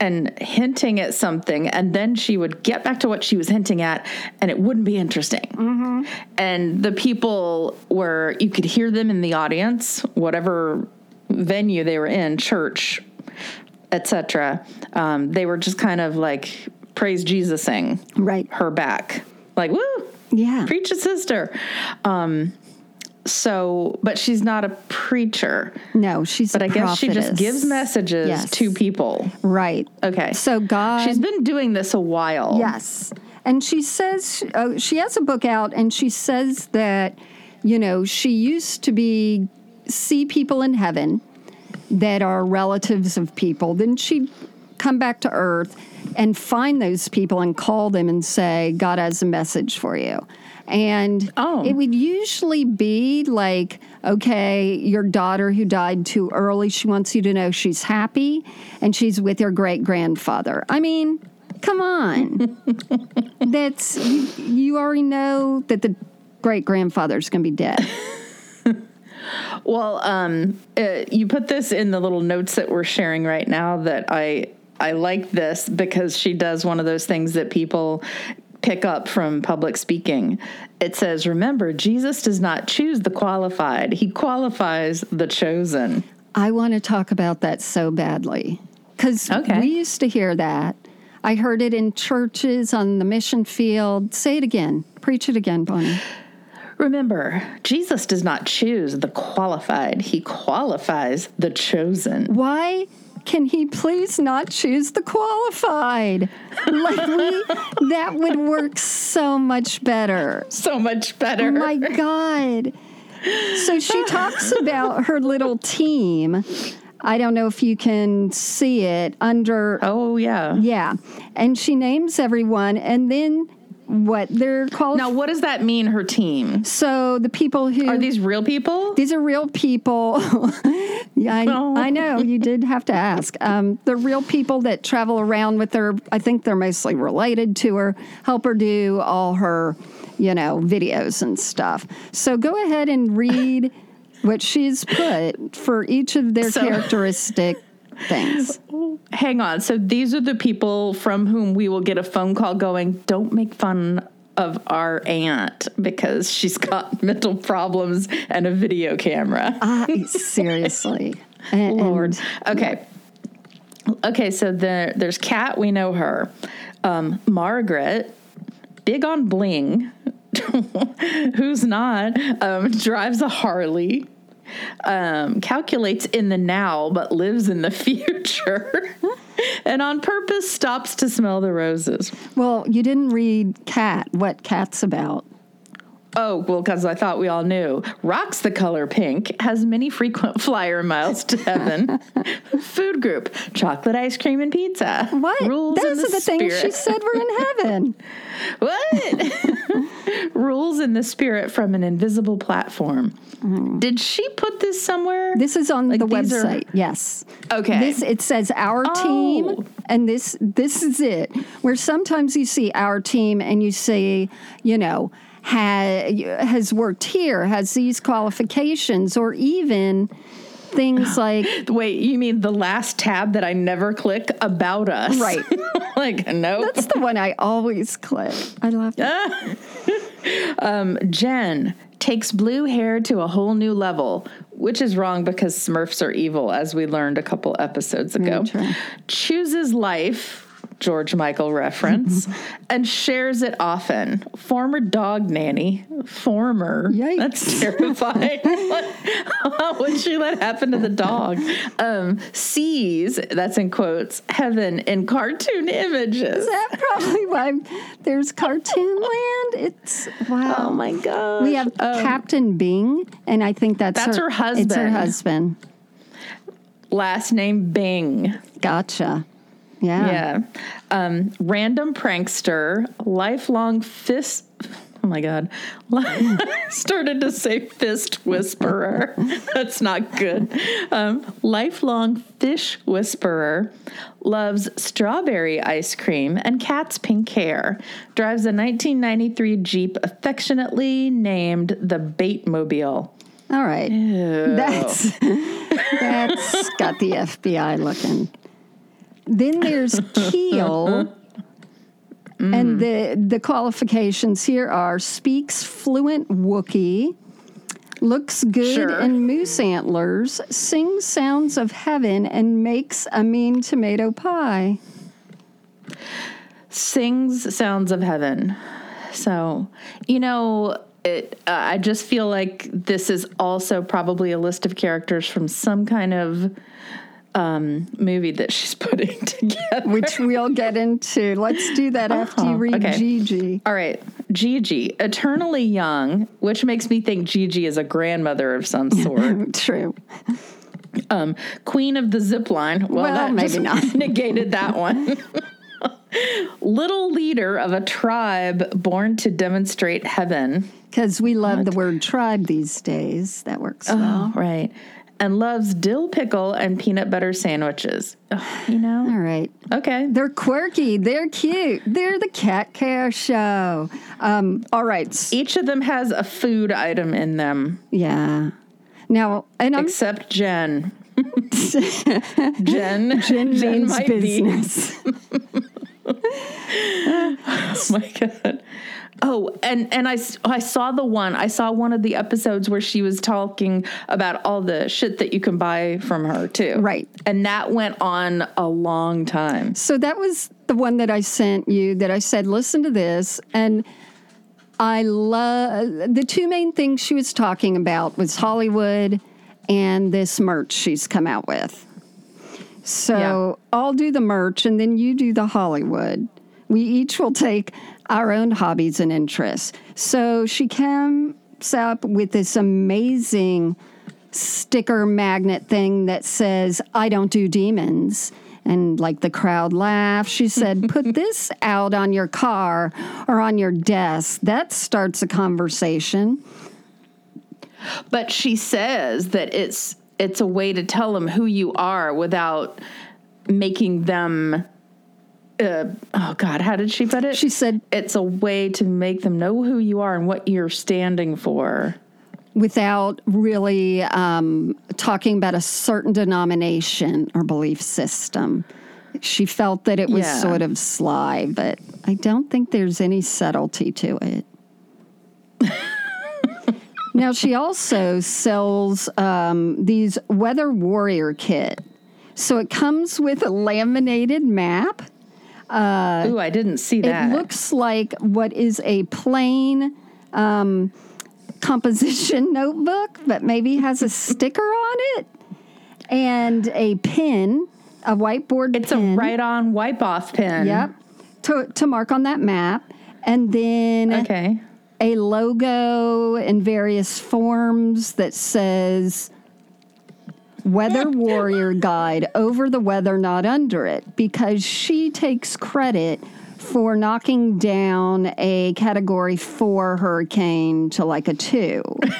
and hinting at something and then she would get back to what she was hinting at and it wouldn't be interesting. And the people were you could hear them in the audience whatever venue they were in church etc um, they were just kind of like praise jesusing Right. her back. Like woo! Yeah. preach a sister. Um, so but she's not a preacher No, she's but a I guess she just gives messages Yes. to people. Right. Okay. So God. She's been doing this a while. Yes. And she says, uh, she has a book out and she says that, you know, she used to be, see people in heaven that are relatives of people. Then she'd come back to earth and find those people and call them and say, God has a message for you. And Oh. it would usually be like, okay, your daughter who died too early, she wants you to know she's happy and she's with your great grandfather. I mean, come on. That's, you, you already know that the great grandfather's going to be dead. Well, um, uh, you put this in the little notes that we're sharing right now. That I I like this because she does one of those things that people pick up from public speaking. It says, "Remember, Jesus does not choose the qualified; He qualifies the chosen." I want to talk about that so badly because Okay. we used to hear that. I heard it in churches on the mission field. Say it again. Preach it again, Bonnie. Remember, Jesus does not choose the qualified; He qualifies the chosen. Why can he please not choose the qualified? Like we, that would work so much better. So much better. Oh my God. So she talks about her little team. I don't know if you can see it under, oh yeah. yeah. And she names everyone and then what they're called. Now, what does that mean? Her team So the people who are these real people? these are real people. yeah, I, Oh. I know you did have to ask. Um, they're real people that travel around with her. I think they're mostly related to her. Help her do all her, you know, videos and stuff. So go ahead and read what she's put for each of their So- characteristic things. Hang on. So these are the people from whom we will get a phone call going, don't make fun of our aunt because she's got mental problems and a video camera. Ah, seriously, And- Lord. Okay. Okay, so there, there's Kat, we know her. Um, Margaret, big on bling, who's not, um, drives a Harley, um, calculates in the now but lives in the future, and on purpose stops to smell the roses. well, you didn't read Kat. What Kat's about? Oh, well, because I thought we all knew. Rocks the color pink, has many frequent flyer miles to heaven. Food group, chocolate ice cream and pizza. What? Rules Those in are the things she said were in heaven. What? Rules in the spirit from an invisible platform. Mm-hmm. Did she put this somewhere? This is on Like, the these are- website. yes. Okay. This it says our Oh. team, and this this is it. Where sometimes you see our team, and you see, you know, ha, has worked here, has these qualifications, or even things like Wait, you mean the last tab that I never click about us? Right. like, nope. that's the one I always click. I love that. Um, Jen takes blue hair to a whole new level, which is wrong because Smurfs are evil, as we learned a couple episodes ago. Chooses life George Michael reference, and shares it often. Former dog nanny. Former. Yikes. That's terrifying. what would she let happen to the dog? Um, sees, that's in quotes, heaven in cartoon images. Is that probably why there's Cartoon Land? It's wow. Oh my God. We have Um, Captain Bing, and I think that's That's her It's her husband. husband. last name Bing. Gotcha. Yeah. Yeah. Um, random prankster, lifelong fist. Oh my God. Started to say fist whisperer. That's not good. Um, lifelong fish whisperer. Loves strawberry ice cream and Kat's pink hair. Drives a 1993 Jeep affectionately named the Baitmobile. All right. That's that's got the FBI looking. Then there's Keel. Mm. And the the qualifications here are speaks fluent Wookiee, looks good Sure. in moose antlers, sings sounds of heaven, and makes a mean tomato pie. sings sounds of heaven so you know it uh, i just feel like this is also probably a list of characters from some kind of um, movie that she's putting together Which we'll get into. Let's do that after you Oh, read okay. Gigi. all right gigi eternally young which makes me think gigi is a grandmother of some sort True. um, queen of the zip line well, Well, that maybe not. negated that one little leader of a tribe born to demonstrate heaven Because we love the word tribe these days. That works well. Oh, right. And loves dill pickle and peanut butter sandwiches. Ugh, you know? All right. Okay. They're quirky. They're cute. They're the Kat Kerr Show. Um, all right. Each of them has a food item in them, Yeah. Now, and I'm except Jen. Jen. Jen means might business. Be. Oh my god. Oh, and and I I saw the one. I saw one of the episodes where she was talking about all the shit that you can buy from her too. Right. And that went on a long time. So that was the one that I sent you that I said, listen to this. And I love the two main things she was talking about was Hollywood and this merch she's come out with. So I'll do the merch and then you do the Hollywood. We each will take our own hobbies and interests. So she comes up with this amazing sticker magnet thing that says, I don't do demons. And like the crowd laughed. She said, Put this out on your car or on your desk. That starts a conversation. But she says that it's it's a way to tell them who you are without making them. Uh, oh God, how did she put it? She said, it's a way to make them know who you are and what you're standing for. without really um, talking about a certain denomination or belief system. She felt that it was Yeah. sort of sly, but I don't think there's any subtlety to it. now, she also sells um, these Weather Warrior kit. So it comes with a laminated map. Ooh, I didn't see that. Uh, It looks like what is a plain um, composition notebook, but maybe has a sticker on it and a pin, a whiteboard it's a pin. right-on wipe-off pen. Yep. To, to mark on that map. And then Okay. a logo in various forms that says Weather Warrior Guide over the weather, not under it, because she takes credit for knocking down a category four hurricane to like a two.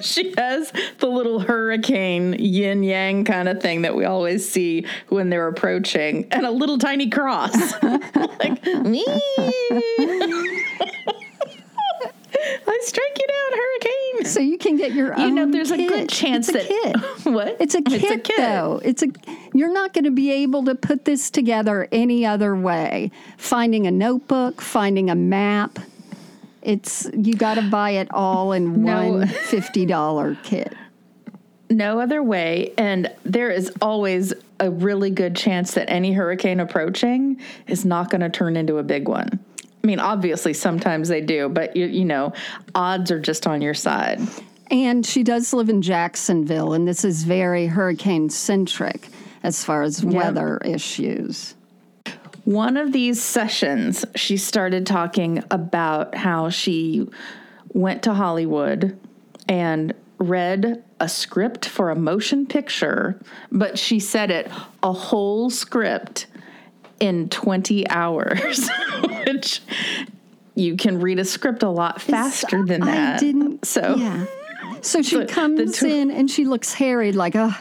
She has the little hurricane yin yang kind of thing that we always see when they're approaching, and a little tiny cross. like, me. I strike you down, hurricane. So you can get your own. You know, there's a good chance it's a that kit. what? It's a kit, though. It's a you're not going to be able to put this together any other way. Finding a notebook, finding a map. It's you got to buy it all in No. one fifty dollar kit. No other way, and there is always a really good chance that any hurricane approaching is not going to turn into a big one. I mean, obviously, sometimes they do, but you, you know, odds are just on your side. And she does live in Jacksonville, and this is very hurricane centric as far as weather issues. One of these sessions, she started talking about how she went to Hollywood and read a script for a motion picture, but she said it a whole script in 20 hours, which you can read a script a lot faster than that. I didn't. So, yeah. So she comes tw- in and she looks harried, like, oh,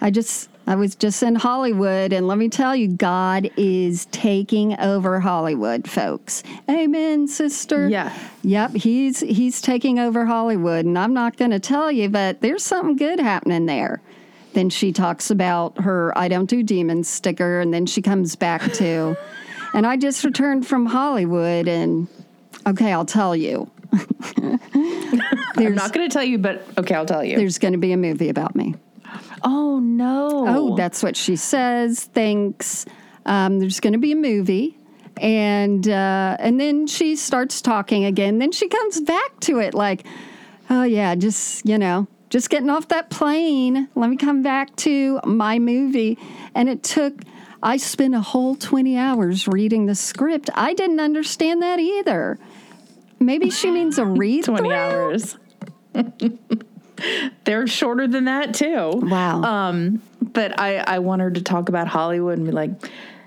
I just, I was just in Hollywood, and let me tell you, God is taking over Hollywood, folks. Amen, sister. Yeah. Yep, he's he's taking over Hollywood, and I'm not going to tell you, but there's something good happening there. Then she talks about her "I don't do demons" sticker, and then she comes back to, and I just returned from Hollywood, and okay, I'll tell you. I'm not going to tell you, but okay, I'll tell you. There's going to be a movie about me. Oh, no. Oh, that's what she says. Thanks. Um, there's going to be a movie, and uh, and then she starts talking again. Then she comes back to it like, oh yeah, just you know, just getting off that plane. Let me come back to my movie, and it took. I spent a whole 20 hours reading the script. I didn't understand that either. Maybe she means a read 20 hours. They're shorter than that too. Wow. Um, but I, I want her to talk about Hollywood and be like,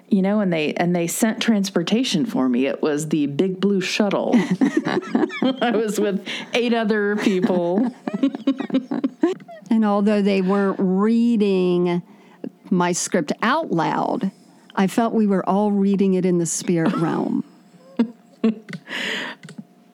you know, and they and they sent transportation for me. It was the Big Blue Shuttle. I was with eight other people. And although they weren't reading my script out loud, I felt we were all reading it in the spirit realm.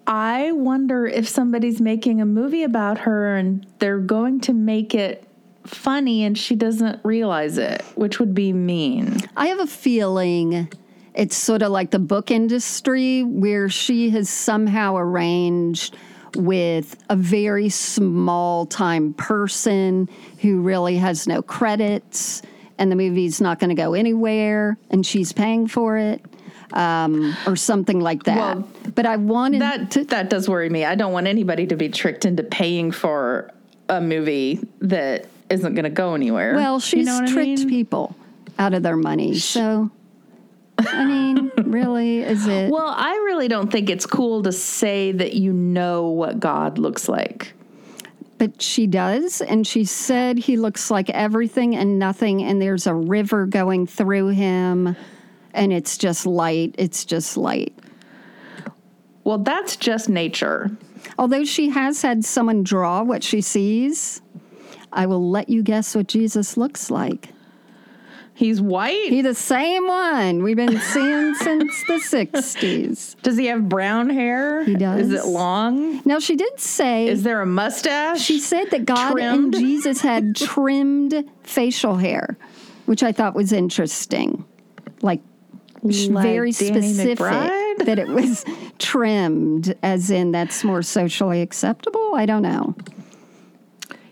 I wonder if somebody's making a movie about her and they're going to make it funny and she doesn't realize it, which would be mean. I have a feeling it's sort of like the book industry where she has somehow arranged with a very small time person who really has no credits and the movie's not going to go anywhere and she's paying for it um, or something like that. Well, but I wanted That to that does worry me. I don't want anybody to be tricked into paying for a movie that isn't going to go anywhere. Well, she's you know tricked I mean? people out of their money. So, I mean, really, is it? Well, I really don't think it's cool to say that you know what God looks like. but she does. And she said he looks like everything and nothing. And there's a river going through him. And it's just light. It's just light. Well, that's just nature. Although she has had someone draw what she sees, I will let you guess what Jesus looks like. He's white. He the same one we've been seeing since the 60s. does he have brown hair? He does. Is it long? Now, she did say Is there a mustache? She said that God Trimmed? and Jesus had trimmed facial hair, which I thought was interesting. Like, Like very Danny specific McBride? that it was trimmed, as in that's more socially acceptable. I don't know.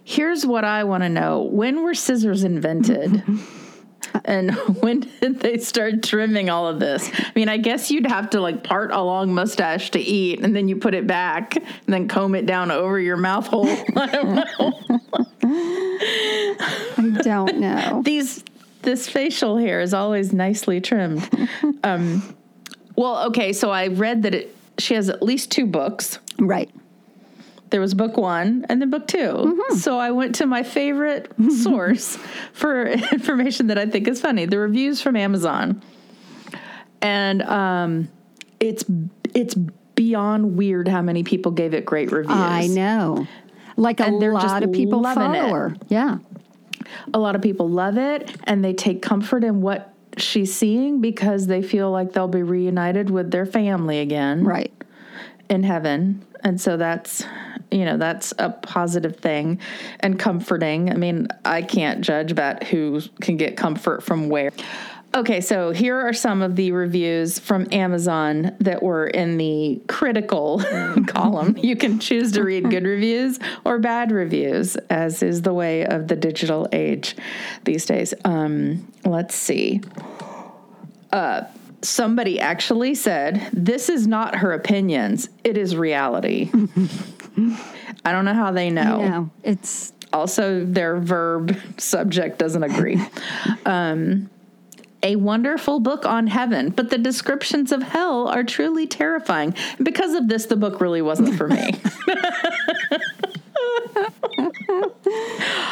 Here's what I want to know. When were scissors invented? and when did they start trimming all of this? I mean, I guess you'd have to like part a long mustache to eat and then you put it back and then comb it down over your mouth hole. I don't know. I don't know. These this facial hair is always nicely trimmed. Um, well, okay, so I read that it she has at least two books. right. There was book one and then book 2 So I went to my favorite source for information that I think is funny the reviews from Amazon. And um, it's it's beyond weird how many people gave it great reviews. I know. Like a And they're just lot of people loving it. Yeah. A lot of people love it and they take comfort in what she's seeing because they feel like they'll be reunited with their family again. Right. in heaven. And so that's, you know, that's a positive thing and comforting. I mean, I can't judge about who can get comfort from where. Okay, so here are some of the reviews from Amazon that were in the critical column. You can choose to read good reviews or bad reviews, as is the way of the digital age these days. Um, let's see. Uh, somebody actually said, This is not her opinions, it is reality. I don't know how they know. No, it's Also, their verb subject doesn't agree. um, a wonderful book on heaven, but the descriptions of hell are truly terrifying. Because of this, the book really wasn't for me.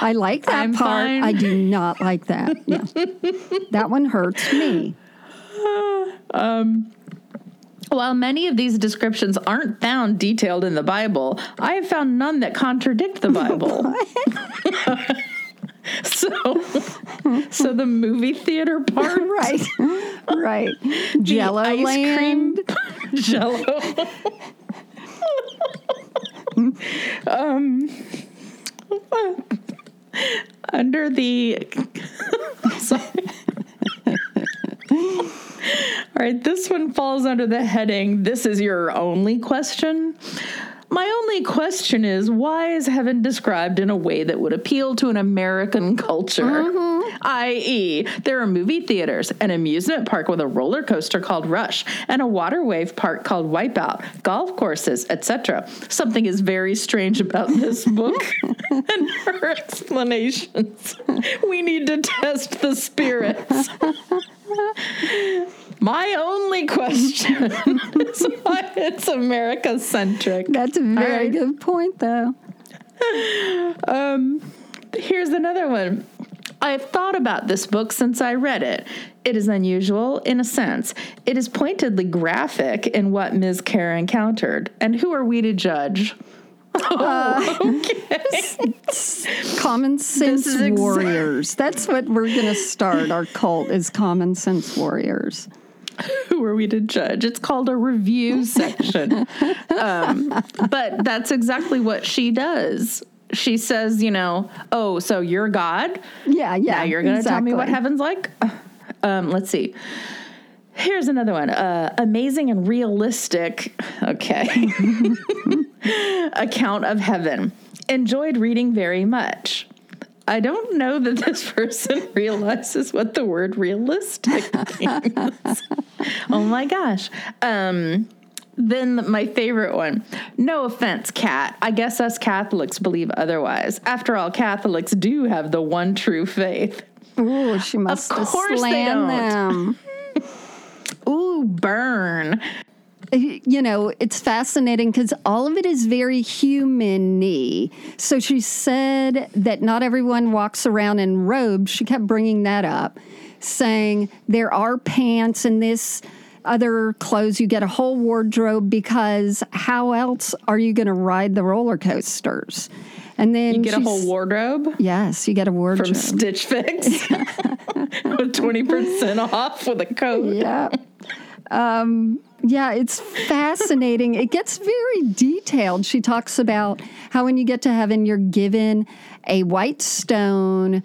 I like that I'm part. fine. I do not like that. Yeah. that one hurts me. While many of these descriptions aren't found detailed in the Bible, I have found none that contradict the Bible. so, so the movie theater part, Right. right. Jello ice land. cream, Jello. um, under the sorry. All right, this one falls under the heading This is your only question. My only question is why is heaven described in a way that would appeal to an American culture? Mm-hmm. I.e., there are movie theaters, an amusement park with a roller coaster called Rush, and a water wave park called Wipeout, golf courses, etc. Something is very strange about this book and her explanations. We need to test the spirits. My only question is why it's America centric. That's a very good point, though. Um, here's another one. I've thought about this book since I read it. It is unusual in a sense. It is pointedly graphic in what Ms. Kerr encountered. And who are we to judge? Oh, okay. Common sense warriors. That's what we're going to start. Our cult is common sense warriors. who are we to judge? It's called a review section. um, but that's exactly what she does. She says, you know, oh, so you're God? Yeah, yeah. Now you're going to tell me what heaven's like? Um, let's see. Here's another one. Uh, amazing and realistic. Okay. account of heaven. Enjoyed reading very much. I don't know that this person realizes what the word realistic means. oh my gosh. Um, then my favorite one. No offense, Kat. I guess us Catholics believe otherwise. After all, Catholics do have the one true faith. Ooh, she must have course they don't. them. Ooh, burn. You know, it's fascinating because all of it is very human-y. So she said that not everyone walks around in robes. She kept bringing that up, saying there are pants in this other clothes. You get a whole wardrobe because how else are you going to ride the roller coasters? And then You get a whole wardrobe Yes, you get a wardrobe. from Stitch Fix with 20% off with a code. Yeah. Um, yeah, it's fascinating. it gets very detailed. She talks about how when you get to heaven, you're given a white stone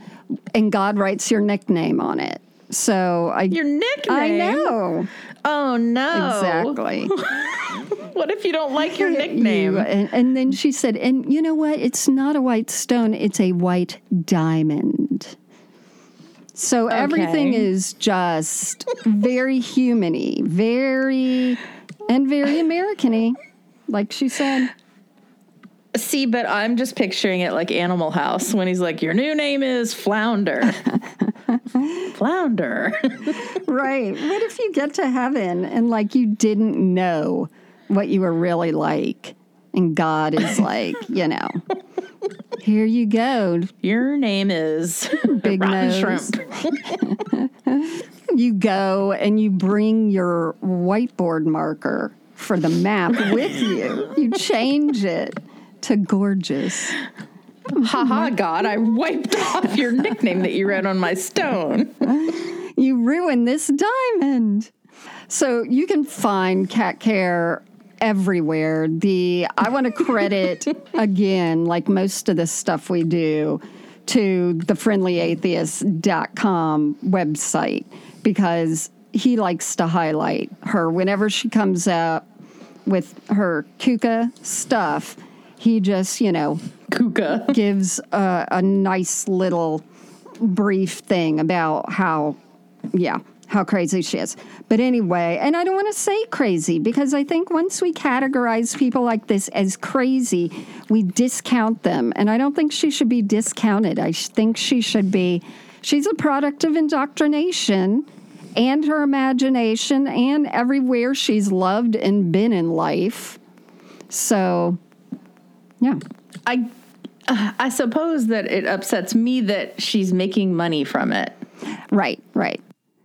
and God writes your nickname on it. So I, Your nickname? I know Oh, no. exactly. What if you don't like your nickname? You- and, and then she said, and you know what? It's not a white stone, it's a white diamond. So everything is just very human-y, very, and very American-y, like she said. See, but I'm just picturing it like Animal House when he's like, Your new name is Flounder. Flounder. Right. What if you get to heaven and like you didn't know what you were really like? And God is like, you know, here you go, Your name is Big nose. Shrimp. you go and you bring your whiteboard marker for the map with you. You change it to gorgeous. Haha, God, I wiped off your nickname that you wrote on my stone. You ruined this diamond. So you can find Kat Kerr everywhere. The I want to credit again, like most of the stuff we do, to the friendlyatheist.com website because he likes to highlight her whenever she comes up with her kuka stuff. He just, you know, Kuka. gives a, a nice little brief thing about how, yeah, how crazy she is. But anyway, and I don't want to say crazy because I think once we categorize people like this as crazy, we discount them. And I don't think she should be discounted. I think she should be, she's a product of indoctrination and her imagination and everywhere she's loved and been in life. So, yeah. I I suppose that it upsets me that she's making money from it. Right, right.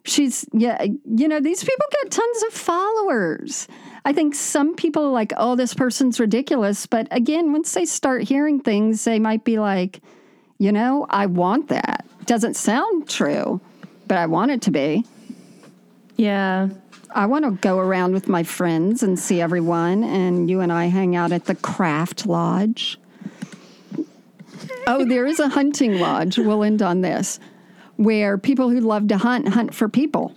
She's, yeah, you know, these people get tons of followers. I think some people are like, oh, this person's ridiculous. But again, once they start hearing things, they might be like, you know, I want that. Doesn't sound true, but I want it to be. Yeah. I want to go around with my friends and see everyone, and you and I hang out at the craft lodge. Oh, there is a hunting lodge. We'll end on this, where people who love to hunt hunt for people.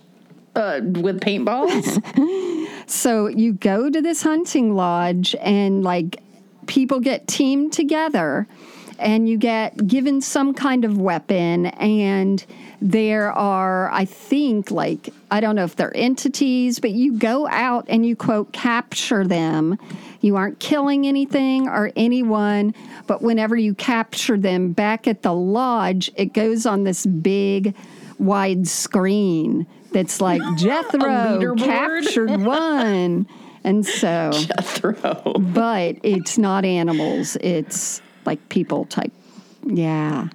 Uh, with paintballs? So you go to this hunting lodge, and like people get teamed together, and you get given some kind of weapon, and there are, I think, like, I don't know if they're entities, but you go out and you quote capture them. You aren't killing anything or anyone, but whenever you capture them back at the lodge, it goes on this big wide screen that's like Jethro captured one. And so, Throw. but it's not animals, it's like people type. Yeah.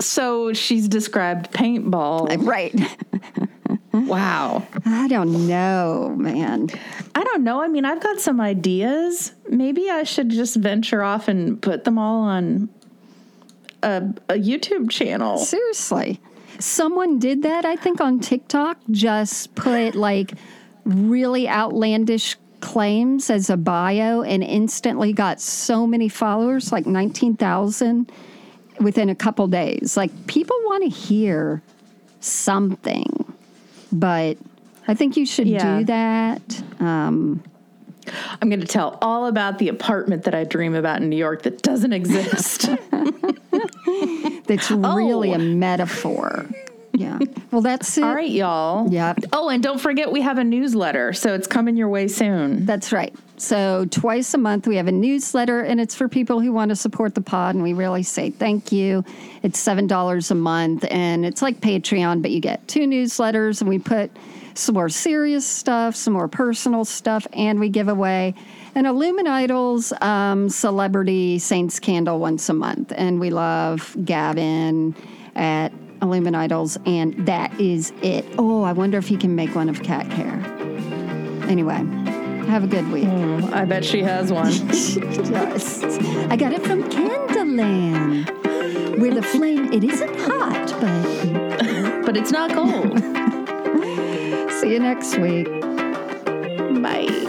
So she's described paintball. Right. Wow. I don't know, man. I don't know. I mean, I've got some ideas. Maybe I should just venture off and put them all on a, a YouTube channel. Seriously. Someone did that, I think, on TikTok. Just put like really outlandish claims as a bio and instantly got so many followers like 19,000 within a couple days. Like, people want to hear something, but I think you should Yeah. do that. Um, I'm going to tell all about the apartment that I dream about in New York that doesn't exist. that's really Oh. a metaphor. Yeah. Well, that's it. all right, y'all. Yep. Oh, and don't forget we have a newsletter, so it's coming your way soon. That's right. So twice a month we have a newsletter, and it's for people who want to support the pod, and we really say thank you. It's seven dollars a month, and it's like Patreon, but you get two newsletters, and we put some more serious stuff, some more personal stuff, and we give away an Illuminidols um, celebrity Saints candle once a month, and we love Gavin at Illuminidols, and that is it. Oh, I wonder if he can make one of Kat Kerr. Anyway, have a good week. Hmm, I bet she has one. Yes. I got it from Candleland, where the flame, it isn't hot, but but it's not cold. see you next week. Bye.